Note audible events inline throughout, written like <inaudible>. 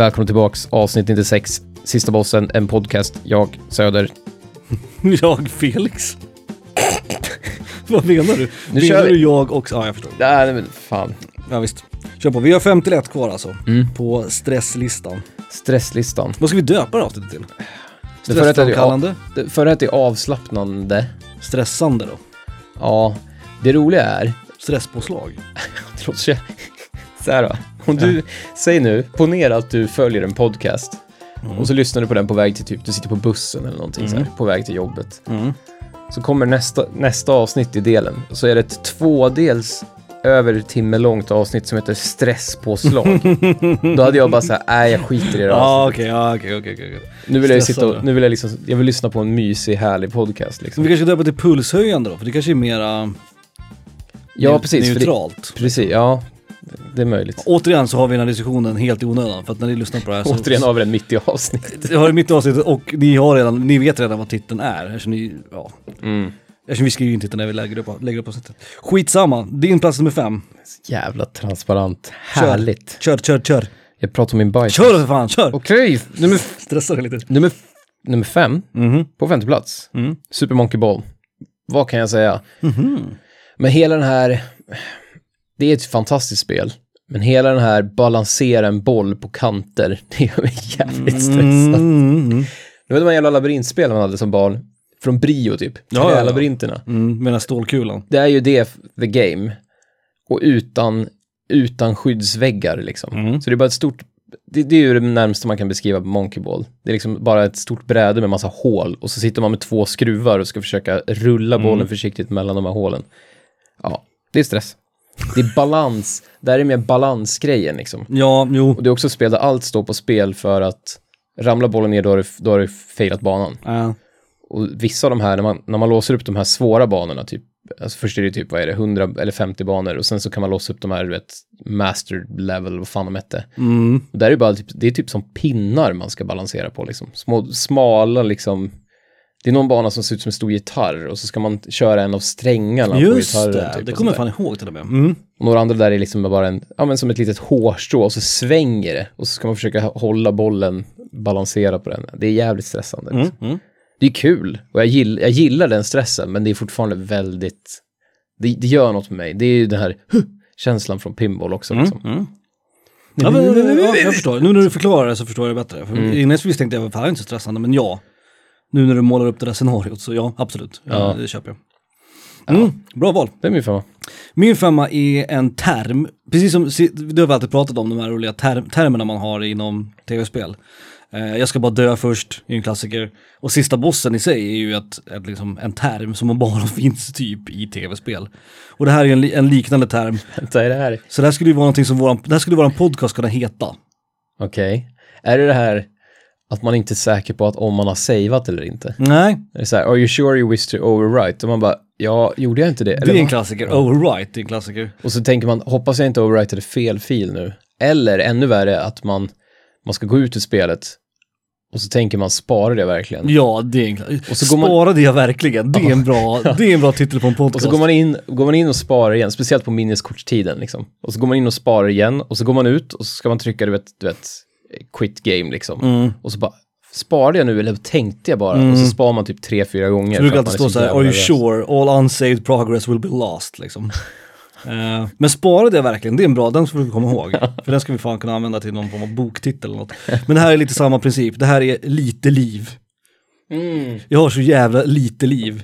Välkommen tillbaks, avsnitt 96, Sista bossen, en podcast. Jag, Söder. <laughs> Jag, Felix. Vad menar du? Nu menar kör vi. du jag också? Ja, jag förstår. Nej, men fan. Ja, visst. Kör på. Vi har 51 kvar alltså. Mm. På stresslistan. Stresslistan. Vad ska vi döpa det avsnittet till? Det förra hette Stressframkallande? Det Förra hette avslappnande. Stressande då? Ja, det roliga är, Stresspåslag? <laughs> låter så här då. Om du, säg nu, ponera att du följer en podcast och så lyssnar du på den på väg till typ, du sitter på bussen eller någonting så här, på väg till jobbet. Mm. Så kommer nästa, nästa avsnitt i delen, så är det ett tvådels över timme långt avsnitt som heter stresspåslag. <laughs> Då hade jag bara såhär, nej jag skiter i det Ja, avsnittet. okej, ja, okej, okej, okej. Nu vill jag sitta och, nu vill jag liksom, jag vill lyssna på en mysig, härlig podcast liksom. vi kanske döper till pulshöjande då, för det kanske är mera Ja, precis. för det- neutralt. Precis, ja. Det är möjligt. Återigen så har vi den här diskussionen helt i onödan, för att när ni lyssnar på det här så... Återigen har vi den mitt i avsnittet. Jag har det mitt i avsnittet och ni har redan, ni vet redan vad titeln är. Eftersom ni, ja. Mm. Eftersom vi skriver in titeln när vi lägger upp, lägger upp avsnittet. Skitsamma, din plats nummer fem. Jävla transparent. Kör. Härligt. Kör, kör, kör. Jag pratar om min bajs. Kör för fan, kör! Okej, nummer, Stressar dig lite. nummer, nummer fem, Mhm. på femte plats. Mm. Super Monkey Ball. Vad kan jag säga? Mhm. Men hela den här, det är ett fantastiskt spel. Men hela den här balansera en boll på kanter, <laughs> det gör mig jävligt stressad. Mm. Det var de här jävla labyrintspel man hade som barn. Från Brio typ. Ja, ja. Labyrinterna. Mm, med den här stålkulan. Det är ju det, the game. Och utan, utan skyddsväggar liksom. Mm. Så det är bara ett stort, det, det är ju det närmaste man kan beskriva Monkey Ball. Det är liksom bara ett stort bräde med massa hål och så sitter man med två skruvar och ska försöka rulla Mm. bollen försiktigt mellan de här hålen. Ja, det är stress. Det är balans, där är mer balansgrejen liksom. Ja, jo. Och det är också spel där allt står på spel för att ramla bollen ner då har du, då har du failat banan. Ja. Och vissa av de här, när man, när man låser upp de här svåra banorna, typ, alltså först är det typ, vad är det, 100 eller 50 banor och sen så kan man låsa upp de här, du vet, master level, vad fan de hette. Mm. Och där är det bara typ, det är typ som pinnar man ska balansera på liksom. Små, smala liksom, det är någon bana som ser ut som en stor gitarr och så ska man köra en av strängarna på Just gitarren. det, typ, det kommer jag fan ihåg till och med. Mm. Och några andra där är liksom bara en, ja men som ett litet hårstrå och så svänger det och så ska man försöka hålla bollen, balansera på den. Det är jävligt stressande. Liksom. Mm. Mm. Det är kul och jag, gill, jag gillar den stressen men det är fortfarande väldigt, det, det gör något med mig. Det är ju den här huh, <laughs> känslan från pinball också. Liksom. Mm. Ja, men, ja, jag förstår. Nu när du förklarar det så förstår jag det bättre. För Mm. Innan så visste tänkte jag att det här är inte så stressande, men ja. Nu när du målar upp det där scenariot så ja, absolut. Ja, Ja. Det köper jag. Mm, bra val. Det är min femma. Min femma är en term, precis som, det har alltid pratat om, de här roliga term, termerna man har inom tv-spel. Eh, jag ska bara dö först, är en klassiker. Och sista bossen i sig är ju ett, ett, liksom, en term som bara <laughs> finns typ i tv-spel. Och det här är en, en liknande term. <laughs> Vänta, är det här? Så det här skulle ju vara någonting som våran, det här skulle våran podcast kunna heta. Okej. Är det det här att man inte är säker på att om man har saveat eller inte? Nej, Är det så här, are you sure you wish to overwrite? Och man bara, ja, gjorde jag inte det? det Eller är en klassiker. Overwrite är en klassiker. Och så tänker man, hoppas jag inte overwritade fel fil nu. Eller ännu värre, att man, man ska gå ut ur spelet och så tänker man, sparar det verkligen? Ja, det är en. Och så går man- jag verkligen? Det är en bra, <laughs> det är en bra titel på en podcast. Och så går man, in, går man in och sparar igen, speciellt på minneskortstiden liksom. Och så går man in och sparar igen och så går man ut och så ska man trycka, du vet, du vet quit game liksom. Mm. Och så bara, sparade jag nu eller tänkte jag bara? Och så sparar man typ tre, fyra gånger. Så brukar att alltid man stå är så här, jävla are you nervös." sure all unsaved progress will be lost liksom. <laughs> Eh, men sparade jag verkligen, det är en bra, den ska vi komma ihåg. För den ska vi fan kunna använda till någon form av boktitel eller något. Men det här är lite samma princip, det här är lite liv. Jag har så jävla lite liv.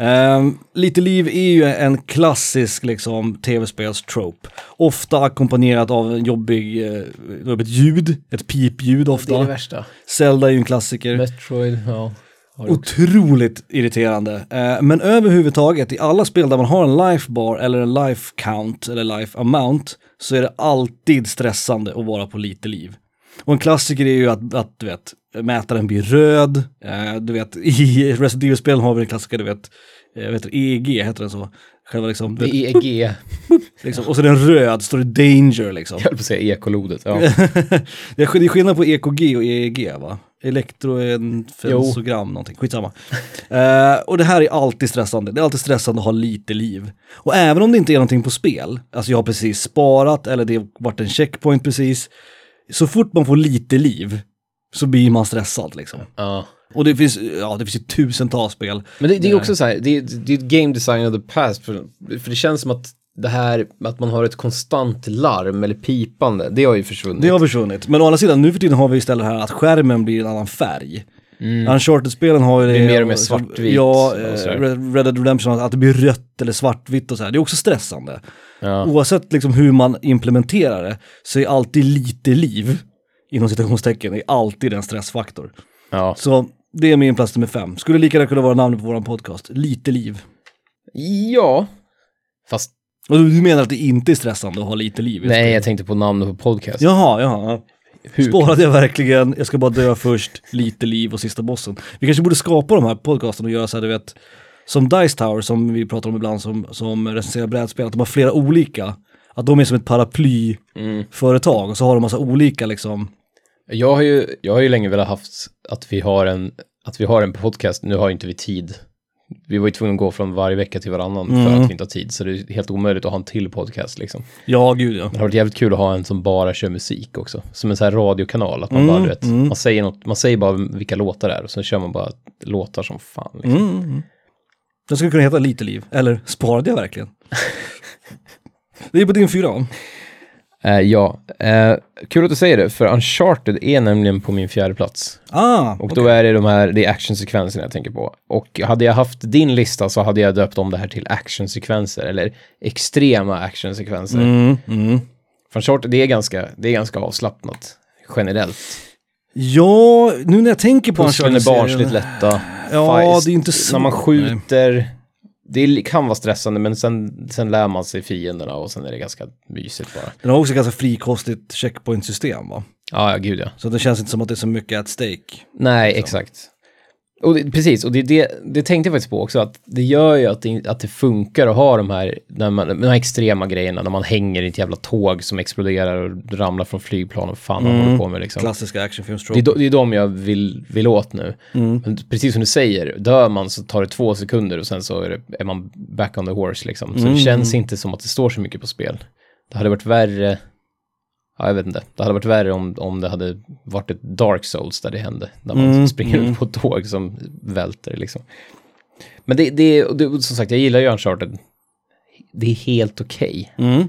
Ehm, lite liv är ju en klassisk liksom tv-spels-trope. Ofta ackompanjerat av en jobbig, eh, jobbigt ljud, ett pipljud Det är det ofta. värsta. Zelda är ju en klassiker. Metroid, ja. Otroligt irriterande. Eh, men överhuvudtaget i alla spel där man har en life bar eller en life count eller life amount så är det alltid stressande att vara på lite liv. Och en klassiker är ju att, att du vet, mätaren blir röd. Eh, du vet, i <laughs> Resident Evil-spelen har vi en klassiker, du vet, jag vet EEG heter den så. Själva liksom, Det är EG, <laughs> liksom, och så den röd, står det danger liksom. jag höll på att säga ekolodet. Ja. <laughs> det är sk- det är skillnad på EKG och EEG va? Elektroenfensogram någonting, skitsamma. uh, och det här är alltid stressande, det är alltid stressande att ha lite liv. Och även om det inte är någonting på spel, alltså jag har precis sparat eller det har varit en checkpoint precis, så fort man får lite liv så blir man stressad liksom. Ja. Och det finns, ja det finns ju tusentals spel. Men det, det är också så här, det, det är game design of the past. För, för det känns som att det här, att man har ett konstant larm eller pipande, det har ju försvunnit. Det har försvunnit. Men å andra sidan, nu för tiden har vi istället här att skärmen blir en annan färg. Uncharted-spelen har ju det. Mm. blir mer och mer svartvitt Ja, eh, Red Dead Redemption, att det blir rött eller svartvitt och så här. Det är också stressande. Ja. Oavsett liksom hur man implementerar det, så är alltid lite liv, inom citationstecken, är alltid en stressfaktor. ja. Så det är min plats nummer fem. Skulle lika gärna kunna vara namnet på våran podcast. Lite liv. ja. Fast Och du menar att det inte är stressande att ha lite liv? nej, jag tänkte på namnet på podcast. Jaha, jaha. Hur- Sparade jag verkligen, jag ska bara dö först, lite liv och sista bossen. Vi kanske borde skapa de här podcasten och göra så här, du vet, som Dice Tower som vi pratar om ibland som, som recenserar brädspel, att de har flera olika, att de är som ett paraplyföretag och så har de massa olika liksom, Jag har ju, jag har ju länge velat haft att vi har en, att vi har en podcast, nu har ju inte vi tid. Vi var ju tvungna att gå från varje vecka till varannan för att vi inte har tid, så det är helt omöjligt att ha en till podcast liksom. ja gud ja. Det har varit jävligt kul att ha en som bara kör musik också. Som en sån här radiokanal, att man Mm, bara, du vet, man säger något, man säger bara vilka låtar det är och sen kör man bara låtar som fan. Liksom. Den skulle kunna heta Lite liv, eller Sparade jag verkligen? det är på din fyra va? Eh, ja, eh, kul att du säger det, för Uncharted är nämligen på min fjärde plats. Ah, Och då är det de här, det är actionsekvenserna jag tänker på. Och hade jag haft din lista så hade jag döpt om det här till actionsekvenser, eller extrema actionsekvenser. mm, mm. För Uncharted, det är ganska, det är ganska avslappnat, generellt. Ja, nu när jag tänker på Pusslen är barnsligt lätta. Ja, det är inte När man skjuter, det kan vara stressande, men sen, sen lär man sig fienderna och sen är det ganska mysigt bara. Den har också ganska frikostigt checkpoint-system va? Ja, ja, gud ja. Så det känns inte som att det är så mycket at stake. Nej, exakt. Och det, precis, och det, det, det tänkte jag faktiskt på också, att det gör ju att det, att det funkar att ha de här, när man, de här extrema grejerna, när man hänger i ett jävla tåg som exploderar och ramlar från flygplan och fan vad man håller på med liksom. Klassiska Det actionfilmstrope. de, det är de jag vill, vill åt nu. Men precis som du säger, dör man så tar det två sekunder och sen så är, det, är man back on the horse liksom. Så det känns inte som att det står så mycket på spel. Det hade varit värre, ja jag vet inte, det hade varit värre om, om det hade varit ett Dark Souls där det hände. Där man springer runt på ett tåg som välter liksom. Men det, det, det, som sagt, jag gillar ju Uncharted. Det är helt okej. Mm.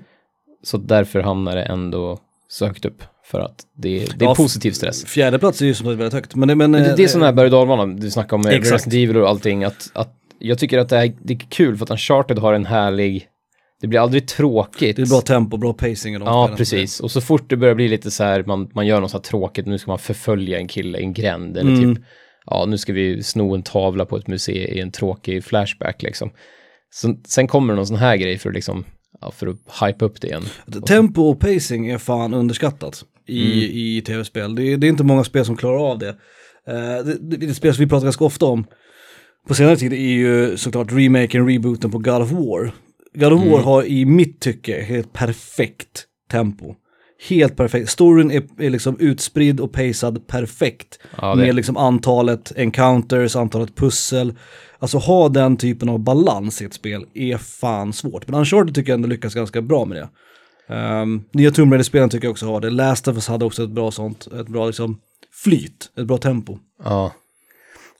Så därför hamnar det ändå så högt upp. För att det, det är Ja, positiv stress. Fjärde plats är ju som sagt väldigt högt. Men, det- men, Men det, det är sån eh, här berg och dalbana du snackade om Exakt. Resident Evil och allting. Att, att jag tycker att det, här, det är kul för att Uncharted har en härlig, det blir aldrig tråkigt. Det är bra tempo, bra pacing de Ja, spelen. precis. Och så fort det börjar bli lite så här, man, man gör något så här tråkigt, nu ska man förfölja en kille i en gränd, eller Mm. typ, ja, nu ska vi sno en tavla på ett museum i en tråkig flashback liksom. Så, sen kommer det någon sån här grej för att liksom, ja, för att hypa upp det igen. Tempo och pacing är fan underskattat i, Mm. i tv-spel. Det, är- det är inte många spel som klarar av det. Det, det, det är ett spel som vi pratar ganska ofta om på senare tid är ju såklart remaken, rebooten på God of War. God Mm. Har i mitt tycke helt perfekt tempo. Helt perfekt. Storyn är, är liksom utspridd och pacad perfekt. Ja, Med liksom antalet encounters, antalet pussel. Alltså ha den typen av balans i ett spel är fan svårt. Men Uncharted tycker jag ändå lyckas ganska bra med det. Um, nya Tomb Raider-spelen tycker jag också har det. Last of Us hade också ett bra sånt, ett bra liksom flyt, ett bra tempo. Ja.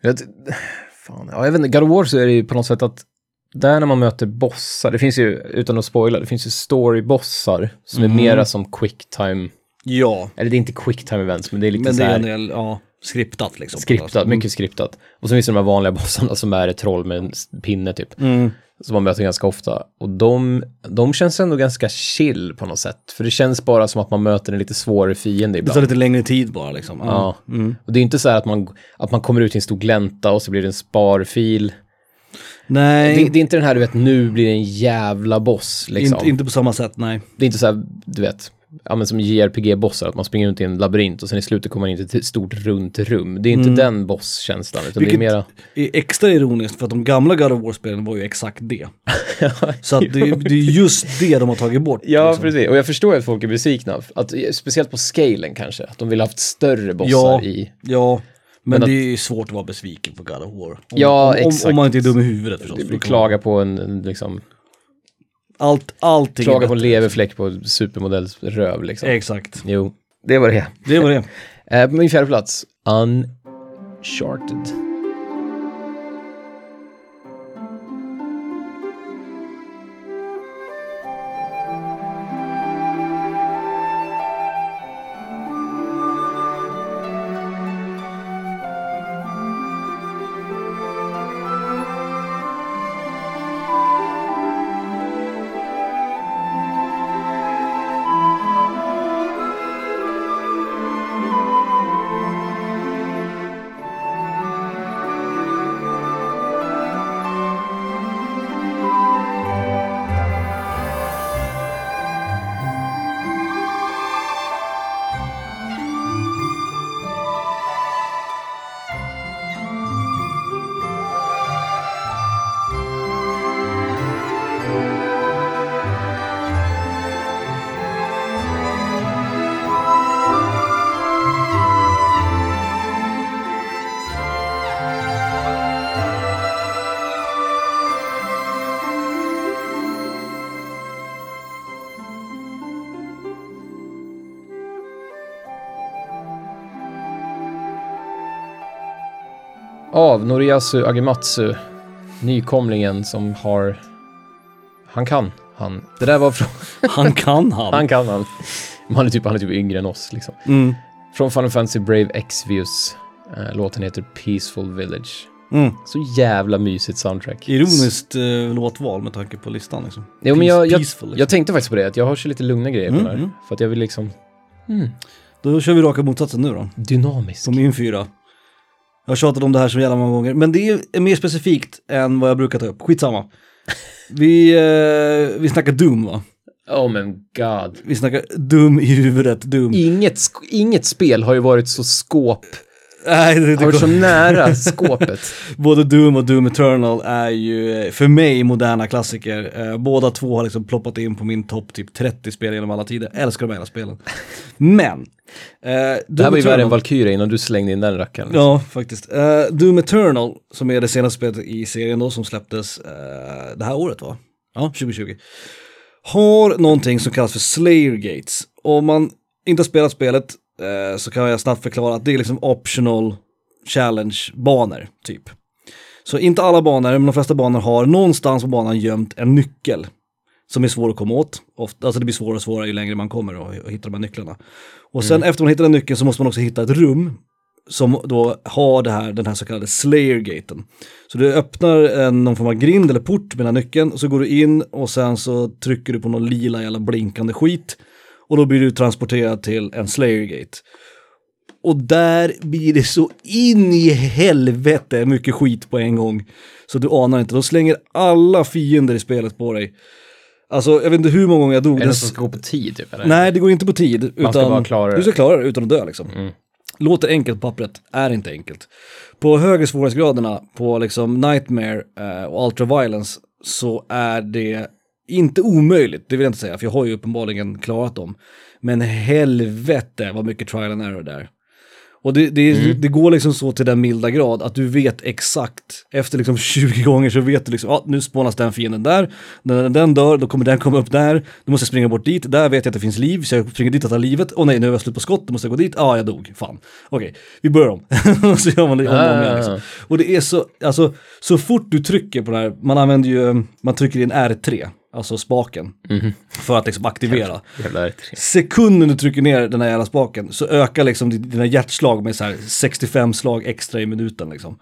Jag, <sighs> fan, ja, jag vet inte, God of War så är det ju på något sätt att där när man möter bossar, det finns ju, utan att spoila, det finns ju story-bossar som Mm. är mera som quicktime, Ja, eller det är inte quicktime events, men det är lite men så det är här en del, ja, skriptat liksom. skriptat, mycket skriptat. Och så finns det de här vanliga <laughs> bossarna som är ett troll med en pinne typ, Mm. som man möter ganska ofta. Och de, de känns ändå ganska chill på något sätt, för det känns bara som att man möter en lite svårare fiende Det ibland. tar lite längre tid bara liksom. Ja, och det är inte så här att man, att man kommer ut i en stor glänta och så blir det en sparfil. Nej, Det, det är inte den här, du vet, nu blir det en jävla boss, liksom. inte, inte på samma sätt, nej. Det är inte så här, du vet, ja, men som JRPG-bossar, att man springer runt i en labyrint och sen i slutet kommer man in till ett stort runt rum. Det är inte den bosskänslan, utan Vilket det är mera... är extra ironiskt för att de gamla God of War-spelen var ju exakt det. <laughs> Så att det, det är just det de har tagit bort. Ja, liksom. precis. Och jag förstår att folk är besvikna. Att, speciellt på scalen kanske. Att de vill ha haft större bossar Ja. i... Ja, men, Men det är svårt att vara besviken på God of War. Om, Ja, om, exakt. om man inte är dum i huvudet förstås. för då kan Klaga på en, liksom... Allt, allting Klaga på en leverfläck på supermodells röv liksom. Exakt. Jo. Det var det. Det var det. <laughs> Eh, min fjärde plats, Uncharted. Av Noriyasu Agematsu, nykomlingen som har... Han kan, han. Det där var från... <laughs> Han kan han. han kan han. Han är, typ, han är typ yngre än oss liksom. Mm. Från Final Fantasy Brave Exvius. Eh, låten heter Peaceful Village. Mm. Så jävla mysigt soundtrack. Ironiskt eh, låtval med tanke på listan liksom. Jo, men jag, jag, liksom. jag tänkte faktiskt på det, att jag har så lite lugna grejer på Mm, den här. mm. För att jag vill liksom... Mm, Då kör vi raka motsatsen nu då. dynamisk. På min fyra. Jag har tjatat om det här så jävla många gånger, men det är mer specifikt än vad jag brukar ta upp. Skitsamma. <laughs> Vi, eh, vi snackar Doom va? Oh men god. Vi snackar Doom i huvudet, Doom. Inget, inget spel har ju varit så skåp, Nej, det, det, har varit så nära <laughs> skåpet. Både Doom och Doom Eternal är ju eh, för mig moderna klassiker. Eh, båda två har liksom ploppat in på min topp typ 30 spel genom alla tider. Älskar de hela spelen. Men. Eh, Det här var ju värre än Valkyria innan du slängde in den rackaren. Ja, faktiskt. Eh, Doom Eternal, som är det senaste spelet i serien då, som släpptes eh, det här året va? Ja, 2020. Har någonting som kallas för Slayer Gates. Om man inte har spelat spelet eh, så kan jag snabbt förklara att det är liksom optional challenge-banor, typ. Så inte alla banor, men de flesta banor har någonstans på banan gömt en nyckel. Som är svår att komma åt. Ofta, alltså det blir svårare och svårare ju längre man kommer och, och hittar de här nycklarna. Och sen efter man hittar den nyckeln så måste man också hitta ett rum som då har det här, den här så kallade Slayer-gaten. Så du öppnar en, någon form av grind eller port med den här nyckeln och så går du in och sen så trycker du på någon lila jävla blinkande skit och då blir du transporterad till en Slayer-gate. Och där blir det så in i helvete mycket skit på en gång. Så du anar inte, de slänger alla fiender i spelet på dig. Alltså jag vet inte hur många gånger jag dog. Är det något som ska gå på tid typ? Eller? Nej, det går inte på tid. Utan ska bara klara det. Du ska klara det utan att dö liksom. Mm. Låter enkelt på pappret, är inte enkelt. På högre svårighetsgraderna, på liksom Nightmare eh, och Ultra Violence, så är det inte omöjligt, det vill jag inte säga, för jag har ju uppenbarligen klarat dem. Men helvete vad mycket trial and error där. Och det, det, Mm. det går liksom så till den milda grad att du vet exakt, efter liksom <laughs> 20 gånger så vet du liksom, ja nu spånas den fienden där, när den dör då kommer den komma upp där, då måste jag springa bort dit, där vet jag att det finns liv, så jag springer dit och tar livet, och nej nu har jag slut på skott, då måste jag gå dit, ja ah, jag dog, fan. Okej, vi börjar om. <laughs> så gör man det om och om igen liksom. Ah. Och det är så, alltså så fort du trycker på det här, man använder ju, man trycker in R3, alltså spaken, Mhm. för att liksom aktivera. Jävla R3. Sekunden du trycker ner den här jävla spaken så ökar liksom di- dina hjärtslag med så här 65 slag extra i minuten liksom.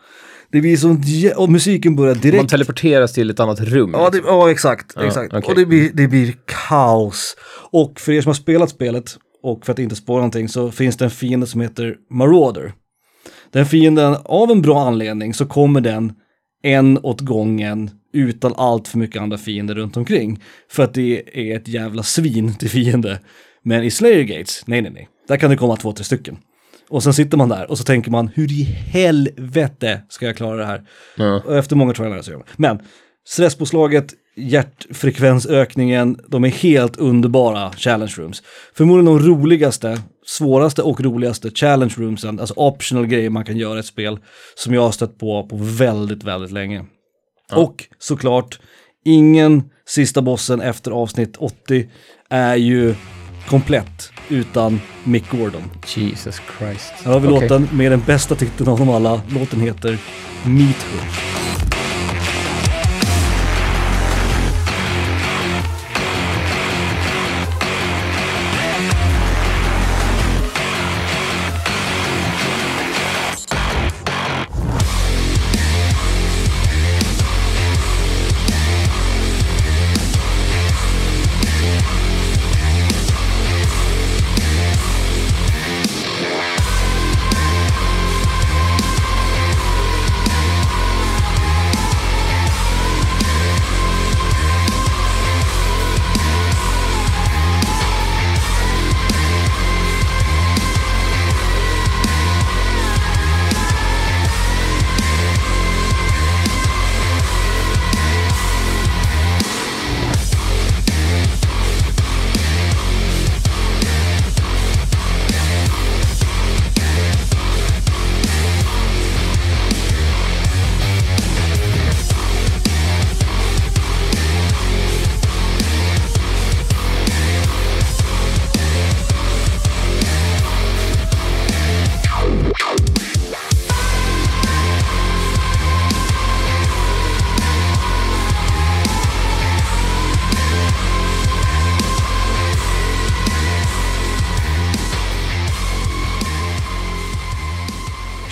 Det blir sånt, och musiken börjar Man direkt. teleporteras till ett annat rum. Ja, det, liksom. ja exakt, Ja, exakt. okej. Och det blir, det blir kaos. Och för er som har spelat spelet, och för att inte spåra någonting, så finns det en fiende som heter Marauder. Den fienden, av en bra anledning, så kommer den en åt gången utan allt för mycket andra fiender runt omkring. För att det är ett jävla svin till fiende. Men i Slayer Gates, nej nej nej, där kan det komma två, tre stycken. Och sen sitter man där och så tänker man, hur i helvete ska jag klara det här? Ja. Och efter många trial så gör man. Men stresspåslaget, hjärtfrekvensökningen, de är helt underbara challenge rooms. Förmodligen de roligaste, svåraste och roligaste challenge roomsen, alltså optional grejer man kan göra i ett spel, som jag har stött på på väldigt, väldigt länge. Och såklart, ingen sista bossen efter avsnitt 80 är ju komplett utan Mick Gordon. Jesus Christ. Här har vi Okej. låten med den bästa titeln av dem alla. Låten heter Meathook.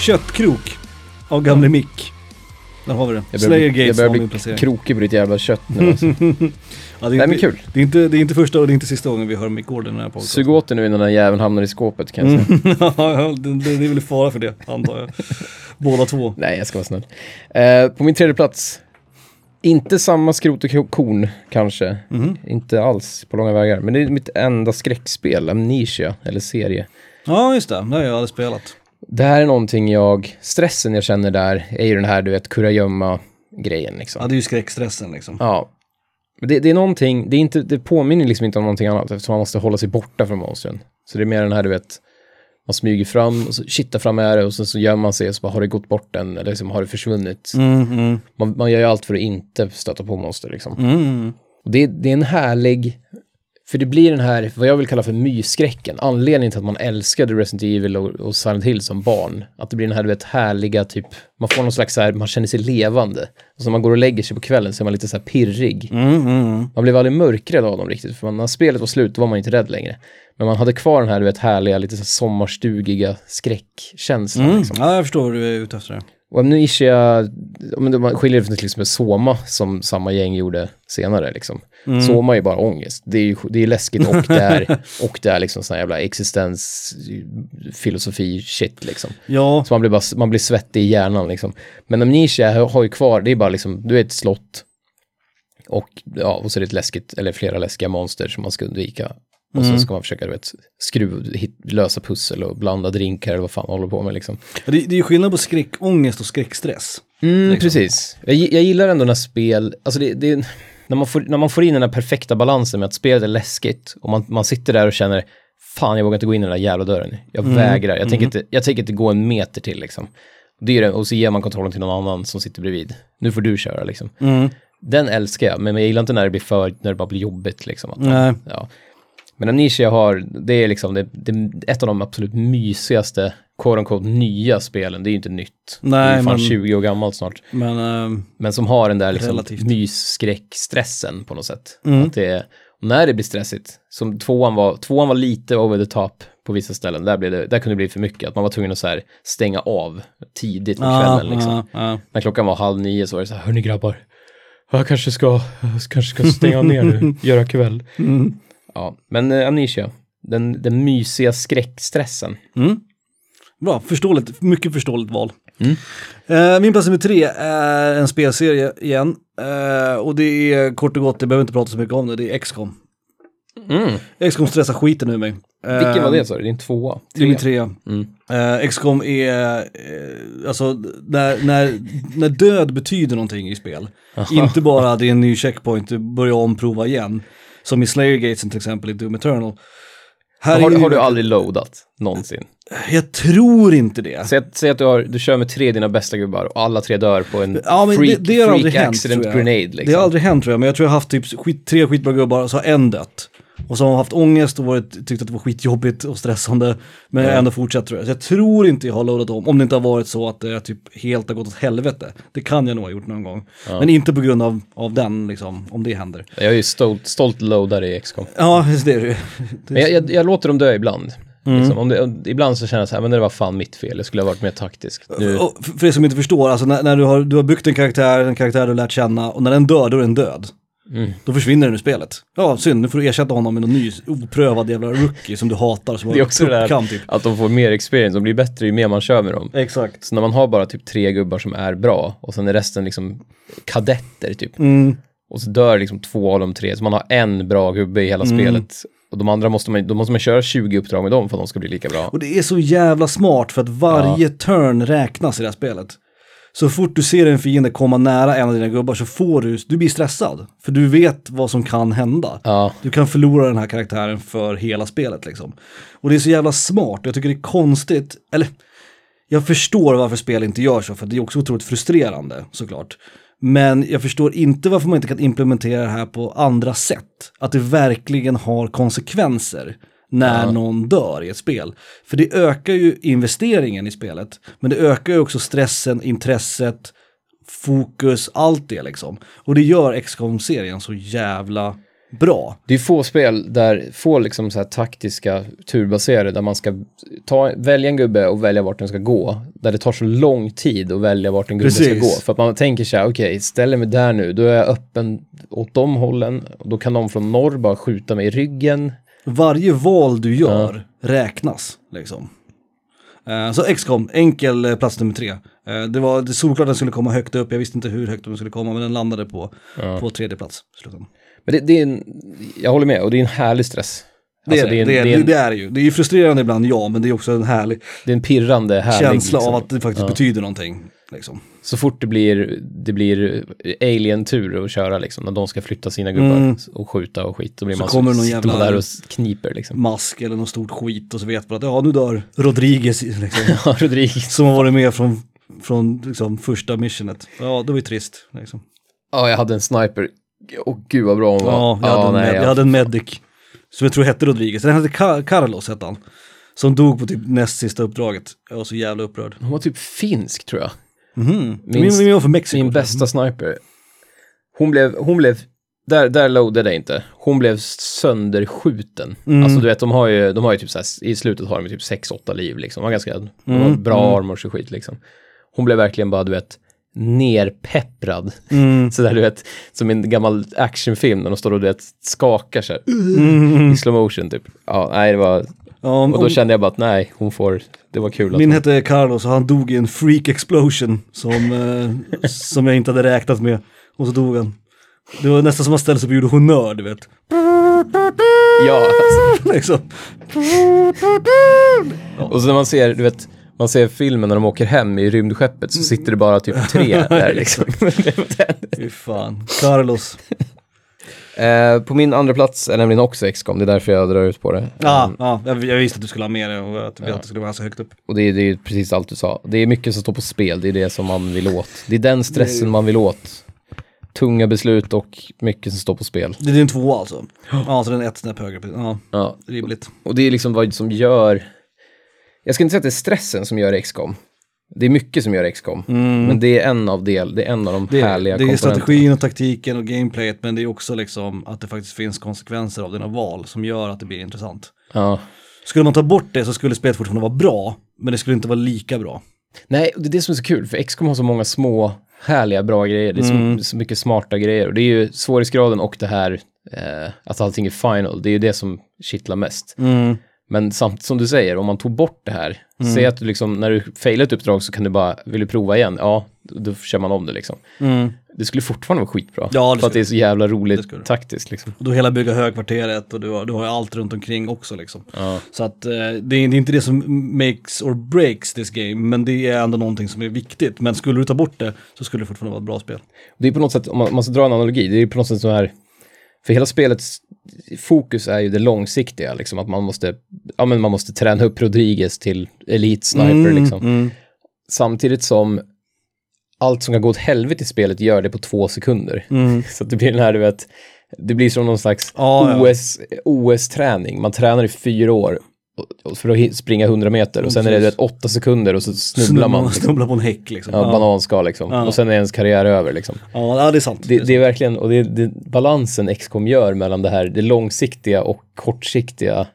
Köttkrok av gamle Mick. Där har vi det. Jag Slayer bli, jag Gates börjar bli placering. krokig på ditt jävla kött nu alltså. <laughs> Ja, det, är Nej men inte, kul. det, är inte, det är inte första och det är inte sista gången vi hör Mick Gordon i den här podcasten. Sug åt det nu innan den jäveln hamnar i skåpet kan jag säga. Mm. <laughs> ja, det, det, är väl fara för det, antar jag. Båda två. Nej, jag ska vara snäll. Eh, på min tredje plats. Inte samma skrot och ko- korn kanske. Mhm. Inte alls på långa vägar. Men det är mitt enda skräckspel, Amnesia, eller serie. Ja, just det. Det har jag aldrig spelat. Det här är någonting jag, stressen jag känner där är ju den här, du vet, kurragömma-grejen liksom. Ja, det är ju skräckstressen liksom. Ja. Men Det, det är någonting, det, är inte, det påminner liksom inte om någonting annat eftersom man måste hålla sig borta från monstren. Så det är mer den här, du vet, man smyger fram och så shit, där framme är det och sen så gör man sig och så bara har det gått bort än eller liksom har det försvunnit. Mm, mm, Man, man gör ju allt för att inte stöta på monster liksom. mm. Och det, det är en härlig, för det blir den här, vad jag vill kalla för mysskräcken. Anledningen till att man älskade Resident Evil och, och Silent Hill som barn. Att det blir den här, du vet, härliga typ, man får någon slags så här, man känner sig levande. Och så när man går och lägger sig på kvällen så är man lite så här pirrig. Mm, mm. Man blev aldrig mörkrädd av dem riktigt, för när spelet var slut då var man inte rädd längre. Men man hade kvar den här, du vet, härliga, lite så här sommarstugiga skräckkänslan. Mm. Liksom. Ja, jag förstår vad du är ute efter. Och om det- man skiljer det från till exempel Soma som samma gäng gjorde senare liksom. Mm. Soma är bara ångest. Det är ju det är läskigt och det är, <laughs> och det är liksom sån här jävla existens, filosofi, shit liksom. Ja, Så man blir, bara, man blir svettig i hjärnan liksom. Men Amnesia har ju kvar, det är bara liksom, du är ett slott. Och, ja, och så är det ett läskigt, eller flera läskiga monster som man ska undvika. Och Mm. så ska man försöka, du vet, skruv, hit, lösa pussel och blanda drinkar eller vad fan man håller på med liksom. det, det är ju skillnad på skräckångest och skräckstress. Mm, liksom. precis. Jag, jag gillar ändå när spel, alltså det, det, när, man får, när man får in den här perfekta balansen med att spelet är läskigt och man, man sitter där och känner fan jag vågar inte gå in i den där jävla dörren. Jag Mm. vägrar, jag, tänker inte, jag tänker inte gå en meter till liksom. Det är det, och så ger man kontrollen till någon annan som sitter bredvid. Nu får du köra liksom. Mm. Den älskar jag, men jag gillar inte när det blir för, när det bara blir jobbigt liksom. Att ja. Men Amnesia har, det är liksom det, det, ett av de absolut mysigaste, quote unquote, nya spelen. Det är ju inte nytt. det är Nej, fan men- 20 år gammalt snart. Men, ehm, Men som har den där liksom mysskräckstressen på något sätt. Mm. Att det när det blir stressigt, som tvåan var, tvåan var lite over the top på vissa ställen, där, blev det, där kunde det bli för mycket, att man var tvungen att så här stänga av tidigt på kvällen liksom. ja, ja. När klockan var halv nio så var det så här, hörni grabbar, jag kanske ska, jag kanske ska stänga ner nu, <laughs> göra kväll. Mm. Ja, men eh, Amnesia, den, den mysiga skräckstressen. Mm. Bra, förståeligt, mycket förståeligt val. Mm. Eh, min plats nummer tre är en spelserie igen. Eh, och det är kort och gott, jag behöver inte prata så mycket om det, det är XCOM. Mm. XCOM stressar skiten ur mig. Eh, Vilken var det sa du? Din tvåa? Det är min Tre? trea. Mm. Eh, XCOM är, eh, alltså när, när, när död betyder någonting i spel. Inte bara det är en ny checkpoint, du börjar omprova igen. Som i Slayer Gatesen till exempel i Doom Eternal. Här Har, är har ju- du aldrig loadat någonsin? Jag tror inte det. Säg att, säg att du, har, du kör med tre dina bästa gubbar och alla tre dör på en Ja, freak, det, det freak hänt accident grenade liksom. Det har aldrig hänt tror jag, men jag tror jag har haft typ skit, tre skitbra gubbar och så har en dött. Och så har haft ångest och varit, tyckt att det var skitjobbigt och stressande. Men jag ändå fortsatt tror jag. Så jag tror inte jag har loadat om, om det inte har varit så att det typ helt har gått åt helvete. Det kan jag nog ha gjort någon gång. Men inte på grund av, av den, liksom, om det händer. Jag är ju stolt, stolt loadare i XCOM. Ja, det är ju. Men jag, jag, jag låter dem dö ibland. Mm. Liksom, om det, ibland så känner jag så här, men det var fan mitt fel, jag skulle ha varit mer taktisk. Nu, för er som inte förstår, alltså när, när du, har, du har byggt en karaktär, en karaktär du lärt känna och när den dör, då är den död. Mm. Då försvinner den ur spelet. Ja, synd, nu får du ersätta honom med någon ny oprövad jävla rookie som du hatar. Som det är också det där typ. att de får mer experience, de blir bättre ju mer man kör med dem. Exakt. Så när man har bara typ tre gubbar som är bra och sen är resten liksom kadetter typ. Mm. Och så dör liksom två av de tre, så man har en bra gubbe i hela Mm. spelet. Och de andra måste man, då måste man köra 20 uppdrag med dem för att de ska bli lika bra. Och det är så jävla smart för att varje turn räknas i det här spelet. Så fort du ser en fiende komma nära en av dina gubbar så får du, du blir stressad. För du vet vad som kan hända. Ja, Du kan förlora den här karaktären för hela spelet liksom. Och det är så jävla smart, jag tycker det är konstigt, eller jag förstår varför spel inte gör så, för det är också otroligt frustrerande såklart. Men jag förstår inte varför man inte kan implementera det här på andra sätt. Att det verkligen har konsekvenser när Ja. någon dör i ett spel. För det ökar ju investeringen i spelet, men det ökar ju också stressen, intresset, fokus, allt det liksom. Och det gör XCOM-serien så jävla bra. det är få spel där, få liksom så här taktiska turbaserade där man ska ta, välja en gubbe och välja vart den ska gå. Där det tar så lång tid att välja vart en gubbe ska Precis. gå. För att man tänker så här, okej, ställer mig där nu, då är jag öppen åt de hållen. Och då kan de från norr bara skjuta mig i ryggen. Varje val du gör räknas liksom. Eh, så XCOM, enkel eh, plats nummer tre. Eh, det var det solklart att den skulle komma högt upp, jag visste inte hur högt den skulle komma, men den landade på, på tredje plats. i slutändan. Men det, det är en, jag håller med, och det är en härlig stress. Det, Alltså, är det, är, det, är det, det är ju. Det är ju frustrerande ibland, ja, men det är också en härlig det är en pirrande, härlig... känsla liksom. av att det faktiskt betyder någonting. Liksom. Så fort det blir, det blir alien-tur att köra liksom, när de ska flytta sina gubbar och skjuta och skit, då blir Mm. Så man kommer så, någon sitter man jävla- där och kniper liksom. Mask eller något stort skit och så vet man att ja, nu dör Rodriguez liksom, <laughs> Ja, Rodriguez. som har varit med från, från liksom, första missionet. Ja, det var ju trist. Liksom. Ja, jag hade en sniper. Åh gud vad bra hon var. Ja, jag, hade, en, nej, med, jag hade en medic. Som jag tror hette Rodriguez. Den hette Carlos hette han. Som dog på typ näst sista uppdraget. Jag var så jävla upprörd. Hon var typ finsk tror jag. Mhm. Min- Min, Mexiko. Min bästa sniper. Hon blev, hon blev, där, där loadade det inte. Hon blev sönderskjuten. Mm. Alltså du vet, de har ju, de har ju typ så här, i slutet har de typ 6-8 liv liksom. De har ganska, de har Mm, bra armors och skit liksom. Hon blev verkligen bara, du vet, nerpepprad. Mm. <laughs> så där du vet, som en gammal actionfilm när de står och du vet, skakar så här, Mm. i slow motion typ. Ja, nej det var, Ja, och då kände jag bara att nej, hon får, det var kul Min hette Carlos och han dog i en freak explosion som, eh, som jag inte hade räknat med. Och så dog han. Det var nästan som att ställa sig och gjorde honnör, du vet. ja, alltså. <laughs> liksom. Och så när man ser, du vet, man ser filmen när de åker hem i rymdskeppet så sitter det bara typ tre <laughs> där liksom. <laughs> Fy fan. Carlos. Eh, på min andra plats är nämligen också XCOM, det är därför jag drar ut på det. Ja, Eh, ja jag, jag visste att du skulle ha med det och att, att det skulle vara så högt upp. och det är, det är ju precis allt du sa. Det är mycket som står på spel, det är det som man vill åt. Det är den stressen man vill åt. Tunga beslut och mycket som står på spel. Det är din två alltså? Ja, så den är ett snäpp högre. Ja, Ja, rimligt. och det är liksom vad som gör... Jag ska inte säga att det är stressen som gör XCOM. Det är mycket som gör XCOM. Men det är en av del, det är en av de Mm. Det, härliga det är strategin och taktiken och gameplayet men det är också liksom att det faktiskt finns konsekvenser av dina val som gör att det blir intressant. Ja. Skulle man ta bort det så skulle spelet fortfarande vara bra, men det skulle inte vara lika bra. Nej, och det är det som är så kul, för XCOM har så många små, härliga, bra grejer. Det är så, Mm. så mycket smarta grejer. Och det är ju svårighetsgraden och det här, eh, att allting är final, det är ju det som kittlar mest. Men samt som du säger, om man tog bort det här, Mm. säg att du liksom, när du failar ett uppdrag så kan du bara, vill du prova igen? Ja, då kör man om det liksom. Det skulle fortfarande vara skitbra. Mm. Ja, det för att det är så jävla roligt det. taktiskt liksom. Och du hela bygga högkvarteret och du har, du har allt runt omkring också liksom. Ja. Så att eh, det, är, det är inte det som makes or breaks this game, men det är ändå någonting som är viktigt. Men skulle du ta bort det så skulle det fortfarande vara ett bra spel. Det är på något sätt, om man, man ska dra en analogi, det är på något sätt så här, för hela spelets fokus är ju det långsiktiga, liksom att man måste, ja men man måste träna upp Rodriguez till elite sniper liksom. Samtidigt som allt som kan gå åt helvete i spelet gör det på två sekunder. Mm. <laughs> Så det blir den här, du vet, det blir som någon slags Ja, ja. OS, OS-träning. Man tränar i fyra år för att springa 100 meter och sen är det vet, åtta sekunder och så snubblar man. Liksom. Snubblar på en häck liksom. Ja, bananskal liksom. Ja. Och sen är ens karriär över liksom. Ja, ja, det är sant. Det, det är verkligen, och det är det, balansen XCOM gör mellan det här, det långsiktiga och kortsiktiga.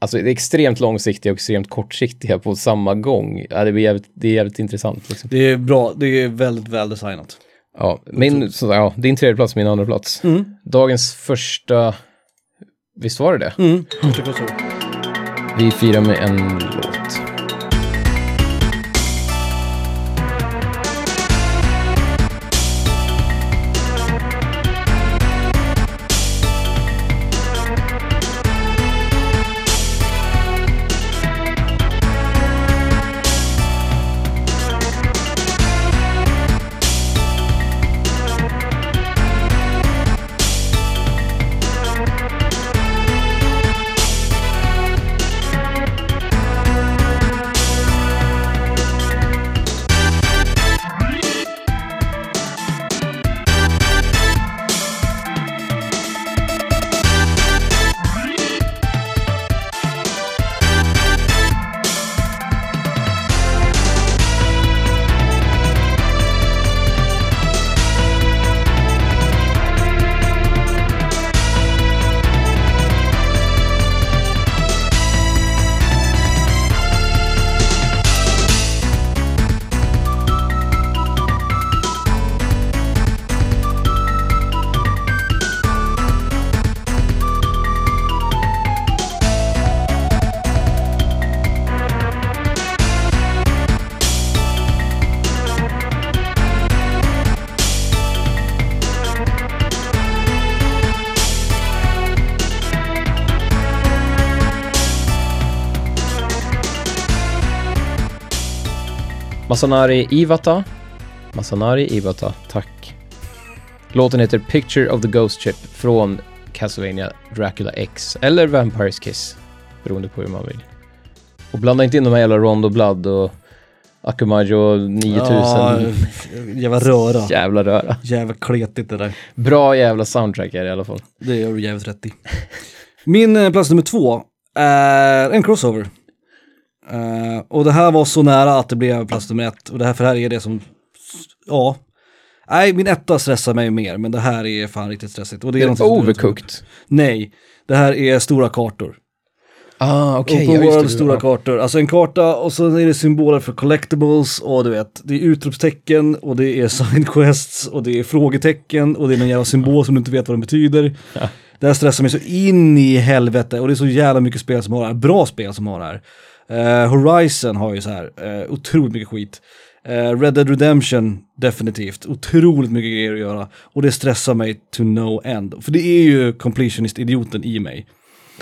Alltså det extremt långsiktiga och extremt kortsiktiga på samma gång. Ja, det, blir jävligt, det är jävligt intressant. Liksom. Det är bra, det är väldigt väl designat. Ja, min, så, ja, din tredje plats, min andra plats. Mm. Dagens första, visst var det det? Mm. Jag tycker så. Vi firar med en låt. Masanari Iwata. Masanari Iwata, tack. Låten heter Picture of the Ghost Ship från Castlevania Dracula X, eller Vampires Kiss, beroende på hur man vill. Och blanda inte in de här jävla Rondo Blood och Akumajo 9000. Ja, jävla röra. Jävla röra. Jävla kletigt det där. Bra jävla soundtrack är det i alla fall. Det gör du jävligt rätt i. Min eh, plats nummer två är en crossover. Eh, och det här var så nära att det blev plats nummer ett. Och det här, för det här är det som, ja. Nej, min etta stressar mig mer, men det här är fan riktigt stressigt. Och det är, Är det overcooked? Nej, det här är stora kartor. Ah, okej. Open ja, stora Ja. kartor. Alltså en karta och så är det symboler för collectibles och du vet, det är utropstecken och det är sidequests och det är frågetecken och det är någon jävla symbol som du inte vet vad den betyder. Det här stressar mig så in i helvete och det är så jävla mycket spel som har det här. Bra spel som har det här. Eh, Horizon har ju så här, uh, otroligt mycket skit. Eh, Red Dead Redemption, definitivt. Otroligt mycket grejer att göra. Och det stressar mig to no end. För det är ju completionist-idioten i mig.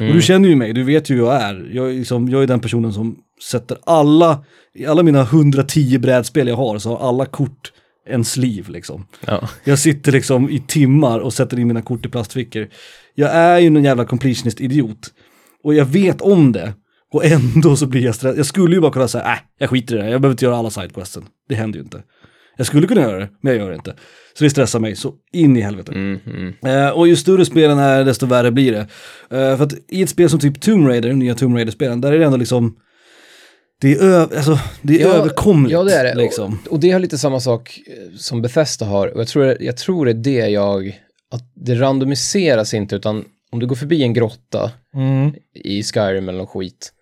Och du känner ju mig, du vet ju hur jag är. Jag är, liksom, jag är den personen som sätter alla, i alla mina 110 brädspel jag har så har alla kort en sleeve liksom. Ja. Jag sitter liksom i timmar och sätter in mina kort i plastfickor. Jag är ju någon jävla completionist-idiot. Och jag vet om det. Och ändå så blir jag stressad. Jag skulle ju bara kunna säga, äh, jag skiter i det, jag behöver inte göra alla sidequesten. Det händer ju inte. Jag skulle kunna göra det, men jag gör det inte. Så det stressar mig så in i helvete. Mm, mm. Eh, och ju större spelen är, desto värre blir det. Eh, för att i ett spel som typ Tomb Raider, nya Tomb Raider-spelen, där är det ändå liksom, det är, ö- alltså, det är Ja, överkomligt. Ja, det är det. Liksom. Och, och det har lite samma sak eh, som Bethesda har. Och jag tror, jag tror det är det jag... Att det randomiseras inte, utan om du går förbi en grotta Mm. i Skyrim eller någon skit,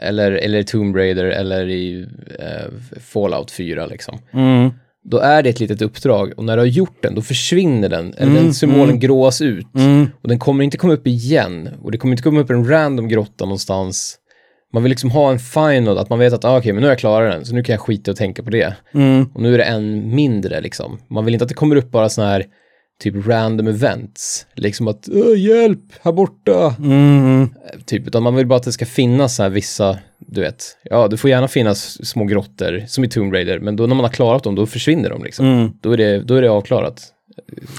eller, eller Tomb Raider eller i eh, Fallout 4 liksom. Mm. Då är det ett litet uppdrag och när du har gjort den, då försvinner den. Eller Mm, den symbolen mm. gråas ut. Mm. Och den kommer inte komma upp igen. Och det kommer inte komma upp en random grotta någonstans. Man vill liksom ha en final, att man vet att ah, okej, men nu har jag klarat den, så nu kan jag skita och tänka på det. Mm. Och nu är det en mindre liksom. Man vill inte att det kommer upp bara sådana här typ random events. Liksom att "Åh, hjälp, här borta. Mm. Typ, utan man vill bara att det ska finnas så här vissa, du vet. Ja, det får gärna finnas små grottor, som i Tomb Raider, men då när man har klarat dem, då försvinner de liksom. Mm. Då, är det, då är det avklarat.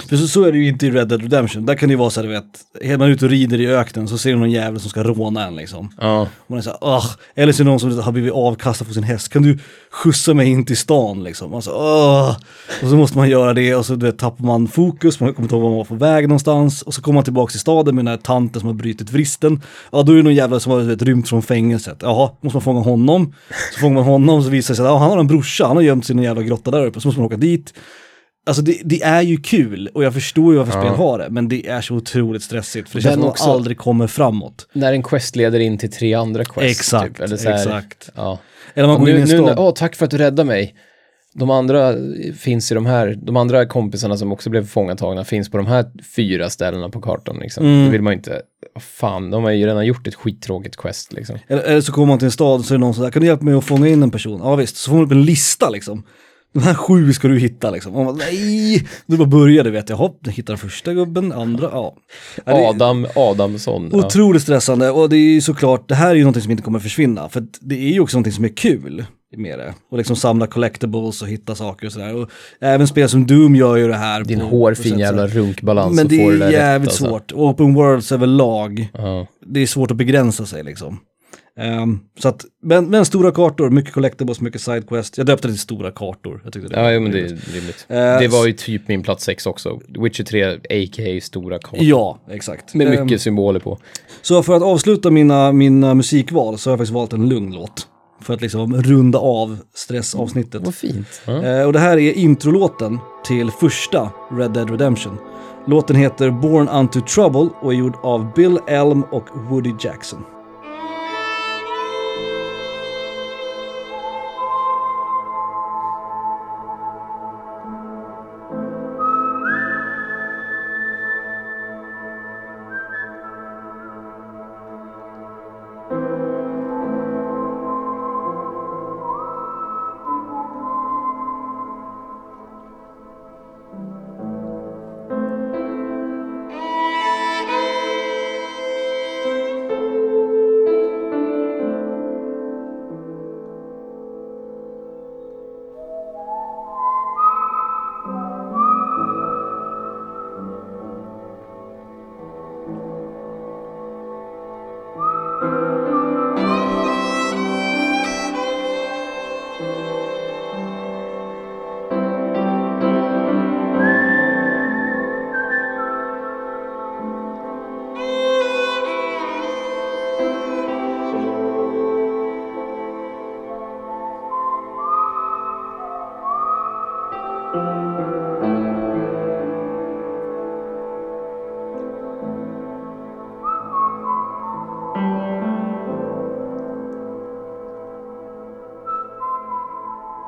För så, så är det ju inte i Red Dead Redemption. Där kan det ju vara så här, du vet, är man ute och rider i öknen så ser man någon jävel som ska råna en liksom. Ja, Och man är så här, "Ugh." Eller så är det någon som har blivit avkastad på sin häst. Kan du skjutsa mig in till stan liksom? Alltså, "Ugh." Och så måste man göra det och så du vet, tappar man fokus, man kommer inte ihåg var man var på väg någonstans. Och så kommer man tillbaka till staden med den här tanten som har brutit vristen. Ja, då är det någon jävla som har vet, rymt från fängelset. Jaha, måste man fånga honom? Så fångar man honom så visar det sig att ja, han har en brorsa, han har gömt sig i en jävla grotta där uppe. Så måste man åka dit. Alltså det, det är ju kul och jag förstår ju varför Ja. spel har det, men det är så otroligt stressigt för det Den känns som också- man aldrig kommer framåt. när en quest leder in till tre andra quest. Exakt, typ, eller så här, exakt. Ja. Eller man går in i nu, en nu, stad. åh, tack för att du räddade mig. De andra finns i de här, de andra kompisarna som också blev fångatagna finns på de här fyra ställena på kartan. Liksom. Mm. Då vill man ju inte, fan, de har ju redan gjort ett skittråkigt quest liksom. Eller, eller så kommer man till en stad och så är det någon som säger, kan du hjälpa mig att fånga in en person? Ja visst, så får man upp en lista liksom. De här sju ska du hitta liksom. Och man, nej! Du bara började vet jag, hopp, hittar den första gubben, andra, ja. Ja, Adam Adamsson. Ja. Otroligt stressande och det är ju såklart, det här är ju någonting som inte kommer försvinna. För det är ju också någonting som är kul med det. Och liksom samla collectibles och hitta saker och sådär. Och även spel som Doom gör ju det här. Din hårfin jävla runkbalans Men det är jävligt rätt, alltså. svårt. Open worlds överlag, Ja. det är svårt att begränsa sig liksom. Ehm, så att, men, men stora kartor, mycket collectibles, mycket sidequest. Jag döpte det till stora kartor. Jag tyckte det Ja, jo, men det är rimligt. Eh, det var ju typ min plats sex också. Witcher 3, a.k.a. stora kartor. Ja, exakt. Med mycket symboler på. Så för att avsluta mina, mina musikval så har jag faktiskt valt en lugn låt. För att liksom runda av stressavsnittet. Vad fint. Eh, och det här är introlåten till första Red Dead Redemption. Låten heter Born Unto Trouble och är gjord av Bill Elm och Woody Jackson.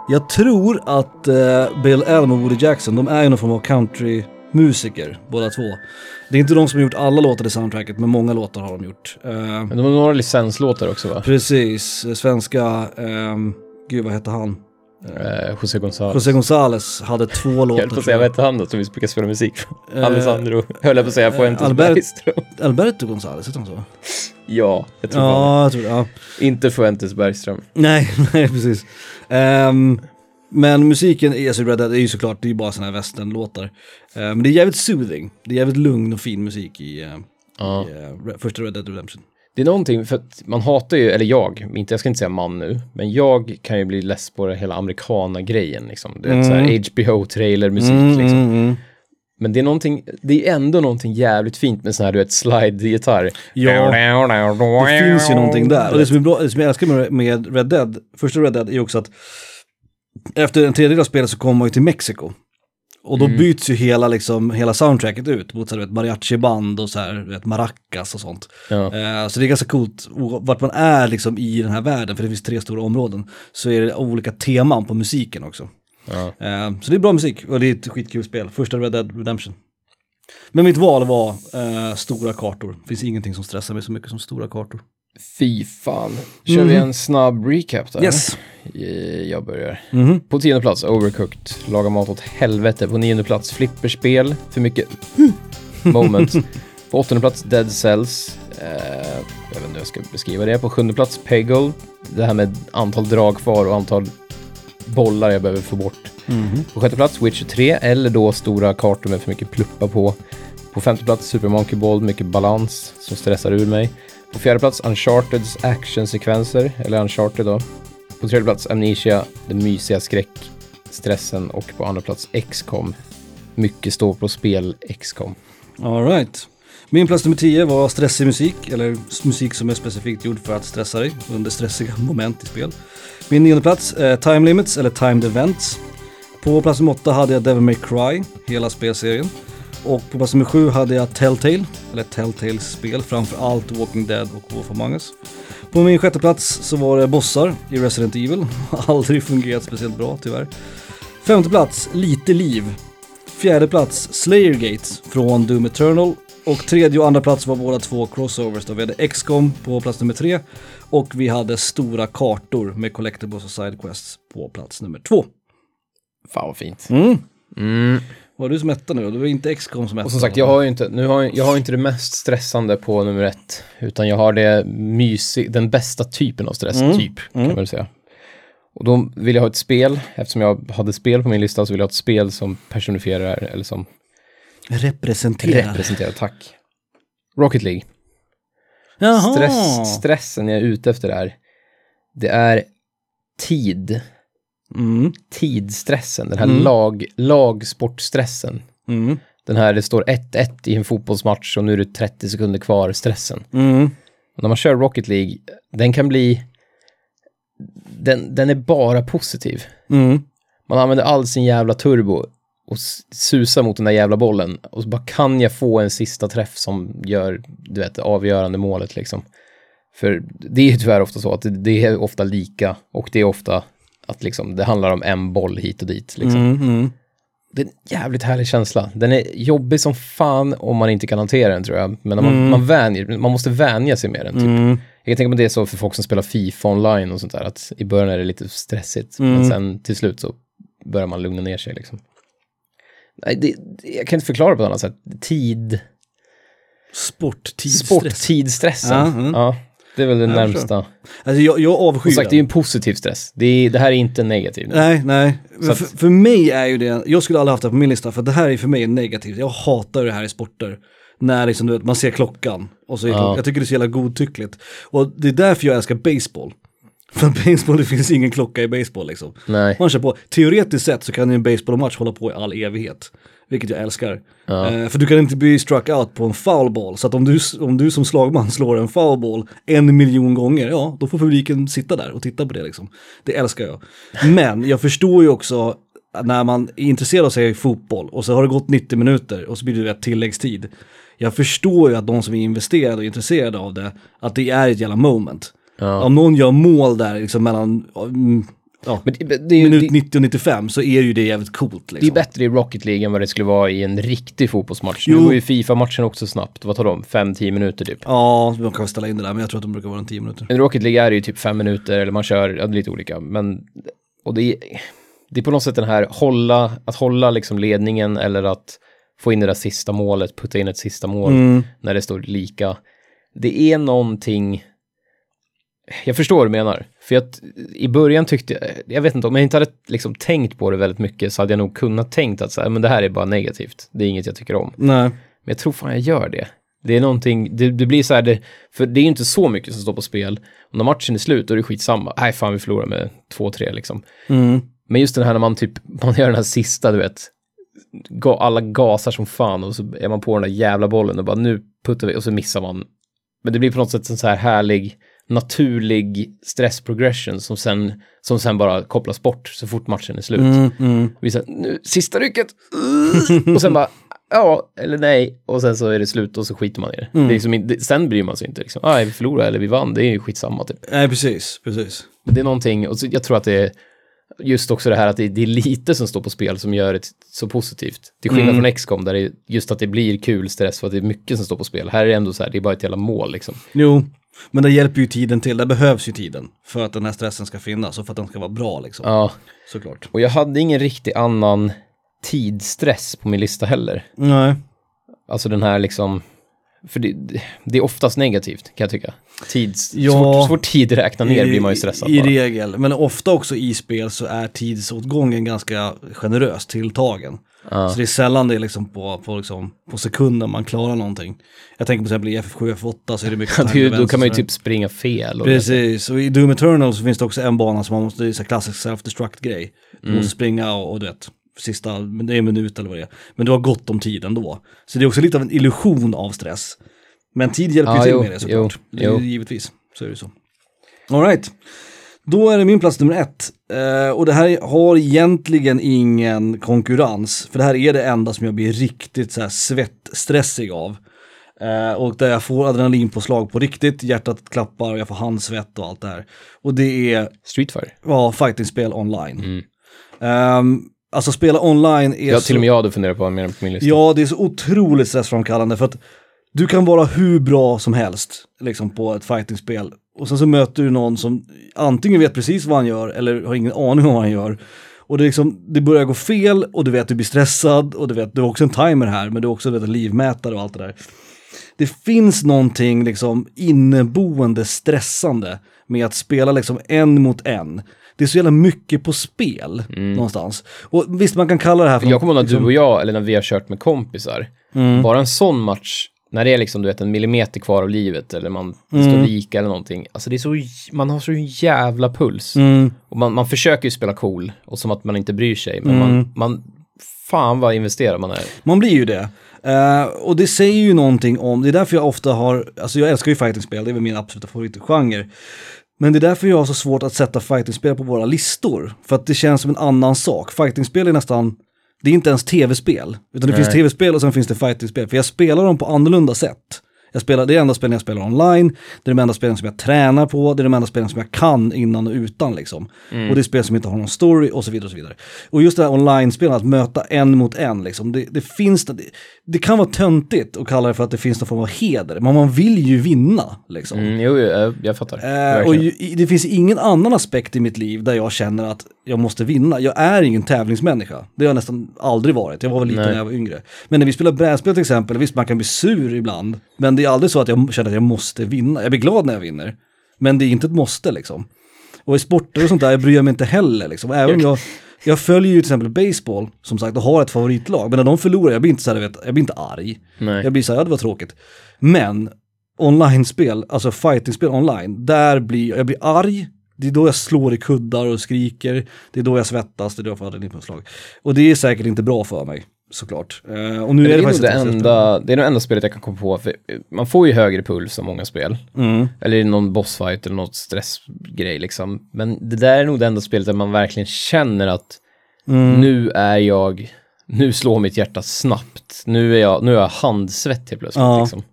Jag tror att eh, Bill Elm och Woody Jackson, de är ju någon form av countrymusiker båda två. Det är inte de som har gjort alla låtar i soundtracket, men många låtar har de gjort. Eh, Men de har några licenslåtar också va? precis, eh, svenska, ehm, gud vad hette han? Eh, José González. José González hade två låtar. Jag höll på att säga, vad hette han då som vi brukar spela musik från? Eh, Alessandro, höll jag på att säga, Fuentes Albert- Bergström. Alberto González, heter han så? Ja, jag tror Ja, jag tror. Ja. Inte Fuentes Bergström. Nej, <laughs> nej precis. Ehm, men musiken i Red Dead är ju såklart, det är ju bara sådana här westernlåtar. Uh, men det är jävligt soothing. Det är jävligt lugn och fin musik i, eh, Ja. i Re- första Red Dead Redemption. Det är någonting, för att man hatar ju, eller jag, inte, jag ska inte säga man nu, men jag kan ju bli less på det hela amerikana-grejen liksom. Du vet, här HBO-trailer-musik liksom. mm. Men det är någonting, det är ändå någonting jävligt fint med sån här, du vet, slide-gitarr. Ja, Det finns ju någonting där. Och det som är bra, det som jag älskar med, med Red Dead, första Red Dead är också att efter en tredjedel av spelet så kommer man ju till Mexiko. Och då Mm. byts ju hela, liksom, hela soundtracket ut mot mariachi-band och så här, vet, maracas och sånt. Ja. Eh, så det är ganska coolt vart man är liksom i den här världen, för det finns tre stora områden, så är det olika teman på musiken också. Ja. Eh, så det är bra musik och det är ett skitkul spel. Första Red Dead Redemption. Men mitt val var eh, stora kartor. Det finns ingenting som stressar mig så mycket som stora kartor. Fy fan. Kör vi en snabb recap där? Mhm. Yes. Eh, Jag börjar. Mhm. På tionde plats, Overcooked. Laga mat åt helvete. På nionde plats, Flipperspel. För mycket <laughs> moment. På åttonde plats, Dead Cells. Eh, jag vet inte hur jag ska beskriva det. På sjunde plats, Peggle. Det här med antal drag kvar och antal bollar jag behöver få bort. På sjätte plats Witcher 3 eller då stora kartor med för mycket pluppa på. På femte plats Super Monkey Ball, mycket balans som stressar ur mig. På fjärde plats Uncharteds actionsekvenser, eller Uncharted då. På tredje plats Amnesia, den mysiga skräckstressen och på andra plats XCOM. Mycket står på spel XCOM. All right. Min plats nummer 10 var stressig musik, eller musik som är specifikt gjord för att stressa dig under stressiga <laughs> moment i spel. Min nionde plats, eh, Time Limits, eller Timed Events. På plats nummer 8 hade jag Devil May Cry, hela spelserien. Och på plats nummer 7 hade jag Telltale, eller Telltales spel, framför allt Walking Dead och Wolf Among Us. På min sjätte plats så var det bossar i Resident Evil. Har <laughs> aldrig fungerat speciellt bra tyvärr. Femte plats, Lite liv. Fjärde plats, Slayergate från Doom Eternal. Och tredje och andra plats var båda två crossovers då. Vi hade XCOM på plats nummer tre och vi hade stora kartor med collectibles och sidequests på plats nummer två. Fan vad fint. Mm. Mm. Var du som etta nu då? Det var inte XCOM som etta. Och som sagt, jag har ju inte, nu har, jag- jag har inte det mest stressande på nummer ett, utan jag har det mysig, den bästa typen av stress, Mm. typ, kan man väl säga. Och då vill jag ha ett spel, eftersom jag hade spel på min lista så vill jag ha ett spel som personifierar, eller som Representerar. representerar, tack. Rocket League. Jaha. Stress, stressen jag är ute efter är, det är tid, Mm. tidstressen, den här Mm. lag, lagsportstressen. Mm. Den här, det står 1-1 i en fotbollsmatch och nu är det 30 sekunder kvar, stressen. Mm. När man kör Rocket League, den kan bli... Den, den är bara positiv. Mm. Man använder all sin jävla turbo och susar mot den där jävla bollen. Och så bara kan jag få en sista träff som gör, du vet, avgörande målet liksom. För det är ju tyvärr ofta så att det, det är ofta lika och det är ofta att liksom, det handlar om en boll hit och dit. Liksom. Mm. Mm. Det är en jävligt härlig känsla. Den är jobbig som fan om man inte kan hantera den tror jag. Men man, Mm. man, vänjer, man måste vänja sig med den. Typ. Mm. Jag kan tänka mig det är så för folk som spelar FIFA online och sånt där, att i början är det lite stressigt, Mm. men sen till slut så börjar man lugna ner sig liksom. Nej, det, det- jag kan inte förklara på ett annat sätt. Tid, Sport, tidsstress. sporttidstressen. Ja, mm. Ja, det är väl det Jag närmsta. Alltså jag, jag avskyr Som sagt, det är ju en positiv stress. Det, är, det här är inte negativ. Nej, nej. Så för, att- för mig är ju det, jag skulle aldrig haft det på min lista för det här är för mig negativt. Jag hatar det här i sporter. När liksom, du vet, man ser klockan och så är Ja. klockan, jag tycker det är så jävla godtyckligt. Och det är därför jag älskar baseball. För baseball, det finns ingen klocka i baseball liksom. Nej. Man kör på, teoretiskt sett så kan ju en baseballmatch hålla på i all evighet. Vilket jag älskar. Ja. Eh, för du kan inte bli struck out på en foul ball. Så att om du, om du som slagman <laughs> slår en foul ball en miljon gånger, ja då får publiken sitta där och titta på det liksom. Det älskar jag. Men jag förstår ju också när man är intresserad av sig fotboll och så har det gått 90 minuter och så blir det ett tilläggstid. Jag förstår ju att de som är investerade och intresserade av det, att det är ett jävla moment. Ja. Om någon gör mål där liksom mellan, mm, ja, Men det, det, ju, minut det, 90 och 95 så är ju det jävligt coolt det är liksom. bättre i Rocket League än vad det skulle vara i en riktig fotbollsmatch. Nu Jo. går ju FIFA-matchen också snabbt. Vad tar de? 5-10 minuter typ. Ja, man kan väl ställa in det där, men jag tror att de brukar vara en 10 minuter. Men Rocket League är det ju typ fem minuter, eller man kör, ja, lite olika. Men, och det är, det är på något sätt den här, hålla, att hålla liksom ledningen eller att få in det där sista målet, putta in ett sista mål Mm. när det står lika. Det är någonting, jag förstår vad du menar. För att i början tyckte jag, jag vet inte, om jag inte hade liksom tänkt på det väldigt mycket så hade jag nog kunnat tänkt att så här, men det här är bara negativt. Det är inget jag tycker om. Nej. Men jag tror fan jag gör det. Det är någonting, det, det blir så här, det, för det är ju inte så mycket som står på spel. Och när matchen är slut då är det skitsamma. Nej, fan vi förlorar med 2-3 liksom. Mm. Men just den här när man typ, <laughs> man gör den här sista, du vet. Alla gasar som fan och så är man på den där jävla bollen och bara nu puttar vi och så missar man. Men det blir på något sätt en så här härlig, naturlig stress progression som sen, som sen bara kopplas bort så fort matchen är slut. Mm, mm. Vi säger nu, sista rycket. <laughs> Och sen bara, ja eller nej. Och sen så är det slut och så skiter man i det. Mm. det, är liksom, inte- sen bryr man sig inte. Liksom. Ah, vi förlorade eller vi vann, det är ju skitsamma typ. Nej, precis, precis. Men det är någonting, och så, jag tror att det är just också det här att det, det är lite som står på spel som gör det så positivt. Till skillnad Mm. från XCOM där det är just att det blir kul stress för att det är mycket som står på spel. Här är det ändå så här, det är bara ett jävla mål liksom. Jo, men det hjälper ju tiden till, det behövs ju tiden för att den här stressen ska finnas och för att den ska vara bra liksom. Ja, Såklart. och jag hade ingen riktig annan tidsstress på min lista heller. Nej. Alltså den här liksom, För det, det är oftast negativt kan jag tycka. Tids, Ja. så fort tid räknar ner blir man ju stressad I, i bara. regel, men ofta också i spel så är tidsåtgången ganska generöst tilltagen. Ja. Så det är sällan det är liksom på, på, liksom, på sekunden man klarar någonting. Jag tänker på exempel i FF7, F8 så är det mycket Det är då kan man ju typ springa fel. Och Precis, och i Doom Eternal så finns det också en bana som man måste, det är klassisk self-destruct grej. Du Mm. måste springa och, och du vet, sista, det är en minut eller vad det är. Men du har gott om tid ändå. Så det är också lite av en illusion av stress. Men tid hjälper ju Ja, till med det såklart. jo, det är, jo. Givetvis, så är det så. Alright, då är det min plats nummer ett. Eh, och det här har egentligen ingen konkurrens, för det här är det enda som jag blir riktigt så här svettstressig av. Eh, och där jag får adrenalinpåslag på riktigt, hjärtat klappar och jag får handsvett och allt det här. Och det är, Street Fighter. ja, fightingspel online. Mm. Ehm, alltså spela online är Ja, så... till och med jag hade funderat på att ha på min lista. Ja, det är så otroligt stressframkallande för att du kan vara hur bra som helst liksom på ett fightingspel och sen så möter du någon som antingen vet precis vad han gör eller har ingen aning om vad han gör. Och det, liksom, det börjar gå fel och du vet att du blir stressad och du vet du har också en timer här men du har också vet, en livmätare och allt det där. Det finns någonting liksom inneboende stressande med att spela liksom en mot en. Det är så jävla mycket på spel någonstans. Och visst man kan kalla det här för Mm. Jag kommer ihåg när liksom- du och jag, eller när vi har kört med kompisar, Mm. bara en sån match, när det är liksom du vet en millimeter kvar av livet eller man Mm. står lika eller någonting, alltså det är så, man har så jävla puls. Mm. Och man, man försöker ju spela cool och som att man inte bryr sig, men Mm. man, man, fan vad investerad man är. Man blir ju det. Eh, och det säger ju någonting om, det är därför jag ofta har, alltså jag älskar ju fightingspel, det är väl min absoluta favoritgenre. Men det är därför jag har så svårt att sätta fightingspel på våra listor. För att det känns som en annan sak. Fightingspel är nästan, det är inte ens tv-spel. Utan det Nej. finns tv-spel och sen finns det fightingspel. För jag spelar dem på annorlunda sätt. Jag spelar, det är enda spelen jag spelar online, det är de enda spelen som jag tränar på, det är de enda spelen som jag kan innan och utan liksom. Och det är spel som inte har någon story och så vidare och så vidare. Och just det här online-spelen, att möta en mot en liksom, det, det finns, det, det kan vara töntigt att kalla det för att det finns någon form av heder, men man vill ju vinna liksom. Mm, jo, jag, jag fattar. Eh, och ju, det finns ingen annan aspekt i mitt liv där jag känner att jag måste vinna. Jag är ingen tävlingsmänniska. Det har jag nästan aldrig varit. Jag var väl lite Nej. när jag var yngre. Men när vi spelar brädspel till exempel, visst man kan bli sur ibland. Men det är aldrig så att jag känner att jag måste vinna. Jag blir glad när jag vinner. Men det är inte ett måste liksom. Och i sporter och sånt där jag bryr jag mig inte heller liksom. Även om jag, jag följer ju till exempel baseball, som sagt, och har ett favoritlag. Men när de förlorar, jag blir inte så här, vet, jag blir inte arg. Nej. Jag blir så här, ja det var tråkigt. Men online-spel, alltså fighting-spel online, där blir jag blir arg, det är då jag slår i kuddar och skriker, det är då jag svettas, det är då jag får adrenalinpåslag. Och det är säkert inte bra för mig, såklart. Eh, och nu är det, det, är nog faktiskt det, enda, det är nog enda spelet jag kan komma på, för eh, man får ju högre puls av många spel. Mm. Eller någon bossfight eller något stressgrej liksom. Men det där är nog det enda spelet där man verkligen känner att Mm. nu är jag, nu slår mitt hjärta snabbt. Nu är jag, nu är jag handsvettig plötsligt Ja. liksom.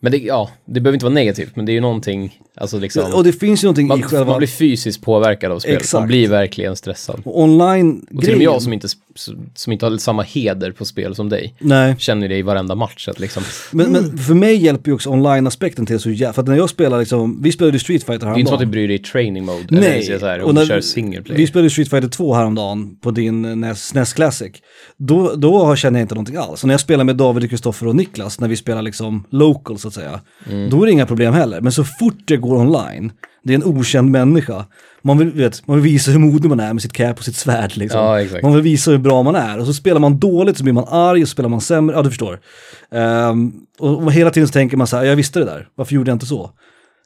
Men det, ja, det behöver inte vara negativt, men det är ju någonting, alltså liksom. Och det finns ju någonting man, i själva... man blir fysiskt påverkad av spelet. Man blir verkligen stressad. och online Och till och med jag som inte, som inte har samma heder på spel som dig, Nej, känner det i varenda match. Att liksom, men, men för mig hjälper ju också online-aspekten till så jävla... För att när jag spelar liksom, vi spelade Street Fighter det är inte så att du häromdagen. bryr dig i training mode, Nej, eller så här, och, och när- kör single player. Vi spelade Street Fighter 2 häromdagen på din eh, NES, NES Classic. Då, då känner jag inte någonting alls. Och när jag spelar med David, Kristoffer och Niklas, när vi spelar liksom local så att säga, Mm. då är det inga problem heller. Men så fort det går online, det är en okänd människa, man vill, vet, man vill visa hur modig man är med sitt cap och sitt svärd liksom. Ja, exakt. Man vill visa hur bra man är. Och så spelar man dåligt så blir man arg och så spelar man sämre, ja du förstår. Ehm, och, hela tiden så tänker man så här, jag visste det där, varför gjorde jag inte så?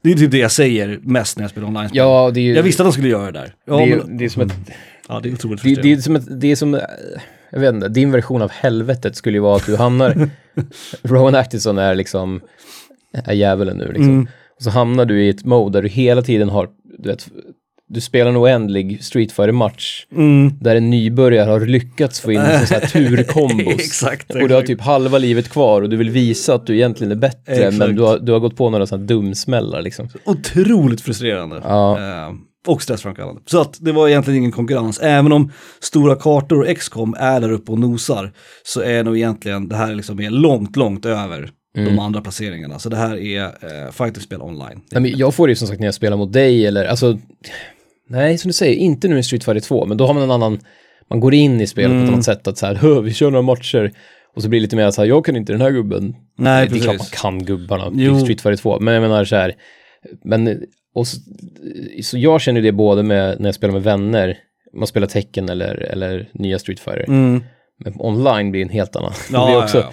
Det är typ det jag säger mest när jag spelar online-spel. Ja, det är ju... Jag visste att de skulle göra det där. Ja, det, är, ju- men, det är som ett... ja det är otroligt Det, det är som ett, det är som, jag vet inte, din version av helvetet skulle ju vara att du hamnar, <laughs> Rowan Atkinson är liksom, är djävulen nu liksom. Mm. Och så hamnar du i ett mode där du hela tiden har, du vet, du spelar en oändlig Street fighter match Mm. där en nybörjare har lyckats få in sån här <laughs> turkombos. exakt, Och du har typ halva livet kvar och du vill visa att du egentligen är bättre Exakt. men du har, du har gått på några sådana dumsmällar liksom. Otroligt frustrerande. Ja. Eh, och stressframkallande. Så att det var egentligen ingen konkurrens. Även om stora kartor och XCOM är där uppe och nosar så är nog egentligen det här liksom är långt, långt över Mm. de andra placeringarna. Så det här är eh, fightingspel online. Nej, men jag får det ju som sagt när jag spelar mot dig eller alltså, nej som du säger, inte nu i Street Fighter 2, men då har man en annan, man går in i spelet på ett annat sätt att så här, <laughs> "Hö, vi kör några matcher Och så blir det lite mer så här, jag kan inte den här gubben. Nej, det är klart man precis. kan gubbarna, det Jo. är Street Fighter 2. Men jag menar så här, men, och så, så jag känner det både med, när jag spelar med vänner, man spelar tecken eller, eller nya Street Fighter. Mm. Men online blir en helt annan. <laughs> Ja, det är också, ja,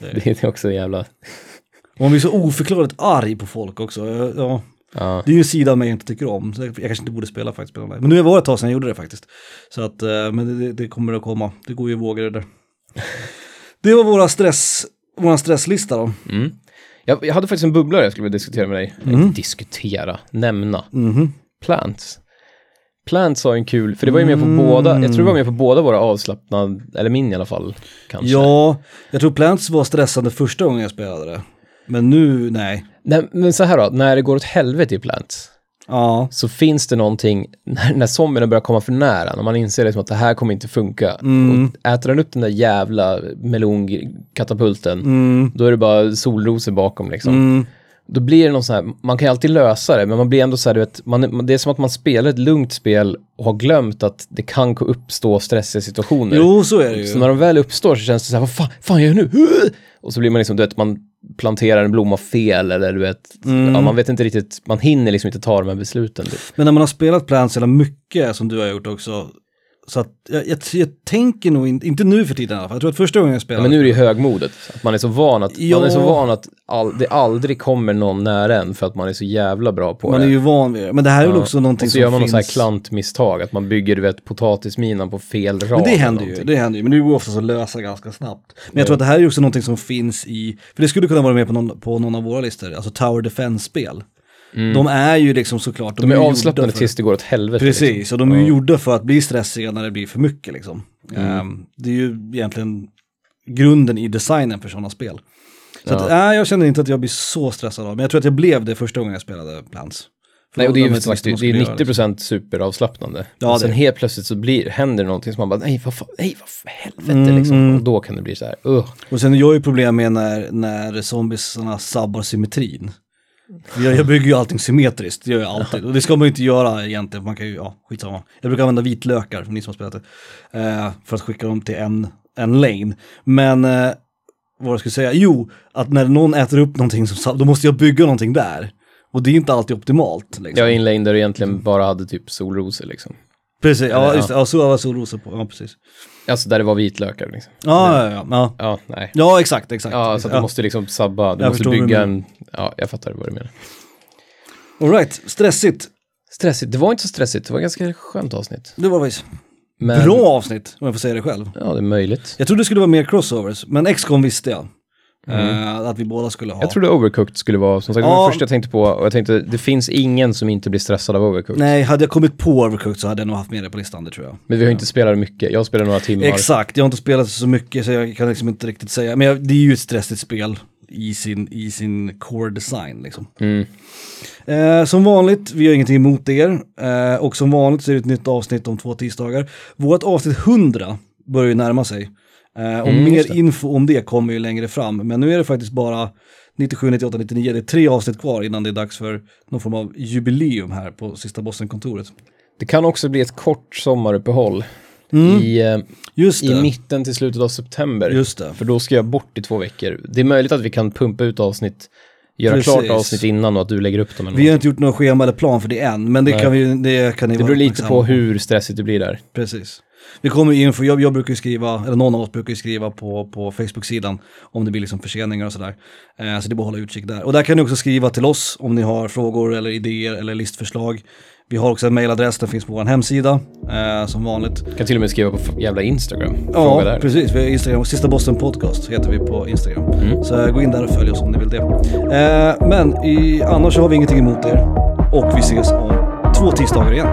<laughs> ja. Det är också jävla, Och man blir så oförklarligt arg på folk också. Ja, ja. det är ju en sida av mig jag inte tycker om. Så jag, kanske inte borde spela faktiskt. Men nu var det ett tag sedan jag gjorde det faktiskt. Så att, eh, men det, det kommer att komma. Det går ju vågor det där. <laughs> Det var våra stress, våran stresslista då. Mm. Jag, jag hade faktiskt en bubblare jag skulle vilja diskutera med dig. Mm. Diskutera, nämna. Mhm. Plants. Plants har en kul, för det var ju med på båda, jag tror det var med på båda våra avslappnad, eller min i alla fall. Kanske. Ja, jag tror Plants var stressande första gången jag spelade det. Men nu, nej. Nej, men så här då, när det går åt helvete i Plants, Ja, så finns det någonting, när, när zombierna börjar komma för nära, när man inser liksom att det här kommer inte funka, Mm. och äter den upp den där jävla melonkatapulten, mm, då är det bara solrosor bakom liksom. mm, Då blir det någon sån här, man kan ju alltid lösa det, men man blir ändå så här, du vet, man, det är som att man spelar ett lugnt spel och har glömt att det kan uppstå stressiga situationer. jo så är det Så ju. när de väl uppstår så känns det så här, vad fan, fan gör jag nu? Och så blir man liksom, du vet, man planterar en blomma fel eller du vet, Mm. ja, man vet inte riktigt, man hinner liksom inte ta de här besluten. Men när man har spelat Plants jävla mycket som du har gjort också. Så att jag, jag, jag tänker nog inte, inte nu för tiden i alla fall. Jag tror att första gången jag Ja, spelade. men nu är det ju högmodet, att man är så van att, man är så Ja. van att all, det aldrig kommer någon nära en för att man är så jävla bra på man det. är ju van vid det. Men det här är väl Ja, också någonting och så som gör man något finns. så här klantmisstag, att man bygger, du vet, potatisminan på fel rad. Men det händer ju, det händer ju. Men det går oftast att lösa ganska snabbt. Men jag tror att det här är också någonting som finns i, för det skulle kunna vara med på någon, på någon av våra listor, alltså Tower Defense-spel. De är ju liksom såklart, Mm. De är gjorda avslappnade för- tills det går åt helvete. Precis, Liksom. och de är ju Ja. gjorda för att bli stressiga när det blir för mycket liksom. Mm. Ehm, det är ju egentligen grunden i designen för sådana spel. Så Ja. att, nej, jag känner inte att jag blir så stressad av men jag tror att jag blev det första gången jag spelade Plants. För Nej, och det är ju sagt, det är jag skulle göra, 90% superavslappnande. Ja, och sen det- helt plötsligt så blir, händer någonting som man bara, nej vad nej vad för helvete Mm, liksom. mm. Och då kan det bli så här, uh. Och sen har jag ju problem med när, när zombiesarna sabbar symmetrin. Jag, jag bygger ju allting symmetriskt, det gör jag alltid. Och det ska man ju inte göra egentligen, man kan ju, ja, skitsamma. Jag brukar använda vitlökar, för ni som har spelat det, eh, för att skicka dem till en, en lane. Men, eh, vad jag skulle säga, jo, att när någon äter upp någonting, som, då måste jag bygga någonting där. Och det är inte alltid optimalt. Liksom. Jag är i en lane där du egentligen bara hade typ solrosor liksom. Precis, ja, Ja. just det, ja, så var solrosor på, ja precis. Alltså där det var vitlökar liksom. Ja, ja, ja, ja. Ja, nej. Ja, exakt, exakt. Ja, så att du måste liksom sabba, du Jag måste bygga en, ja, jag fattar vad du menar. All right, stressigt. Stressigt, det var inte så stressigt, det var ett ganska skönt avsnitt. Det var faktiskt Men, bra avsnitt, om jag får säga det själv. Ja, det är möjligt. Jag trodde det skulle vara mer crossovers, men XCOM visste jag. Eh, att vi båda skulle ha. Mm. Jag trodde Overcooked skulle vara, som sagt, det var Ja. det första jag tänkte på. Och jag tänkte, det finns ingen som inte blir stressad av Overcooked. Nej, hade jag kommit på Overcooked så hade jag nog haft med det på listan, det tror jag. Men vi har inte spelat mycket, jag spelar några timmar. Exakt, jag har inte spelat så mycket så jag kan liksom inte riktigt säga. Men jag, det är ju ett stressigt spel i sin, i sin core design liksom. Mm. Eh, som vanligt, vi har ingenting emot er. Eh, och som vanligt så är det ett nytt avsnitt om två tisdagar. Vårt avsnitt 100 börjar ju närma sig. Eh, och Mm, mer info om det kommer ju längre fram. Men nu är det faktiskt bara 97, 98, 99. Det är tre avsnitt kvar innan det är dags för någon form av jubileum här på sista Bossen-kontoret. Det kan också bli ett kort sommaruppehåll Mm. i, eh, Just i mitten till slutet av september. Just det. För då ska jag bort i två veckor. Det är möjligt att vi kan pumpa ut avsnitt, göra Precis. klart avsnitt innan och att du lägger upp dem. Vi har inte gjort någon schema eller plan för det än, men det Nej. kan, vi, det kan ni det beror lite på hur stressigt det blir där. Precis. Vi kommer info, jag, jag brukar skriva, eller någon av oss brukar skriva på, på Facebook-sidan om det blir liksom förseningar och sådär. Eh, så det är bara att hålla utkik där. Och där kan ni också skriva till oss om ni har frågor eller idéer eller listförslag. Vi har också en mailadress, den finns på vår hemsida, eh, som vanligt. Kan till och med skriva på jävla Instagram. Fråga Ja, där. precis. Vi har Instagram, Sista Bossen Podcast heter vi på Instagram. Mm. Så eh, gå in där och följ oss om ni vill det. Eh, men i, annars har vi ingenting emot er. Och vi ses om två tisdagar igen.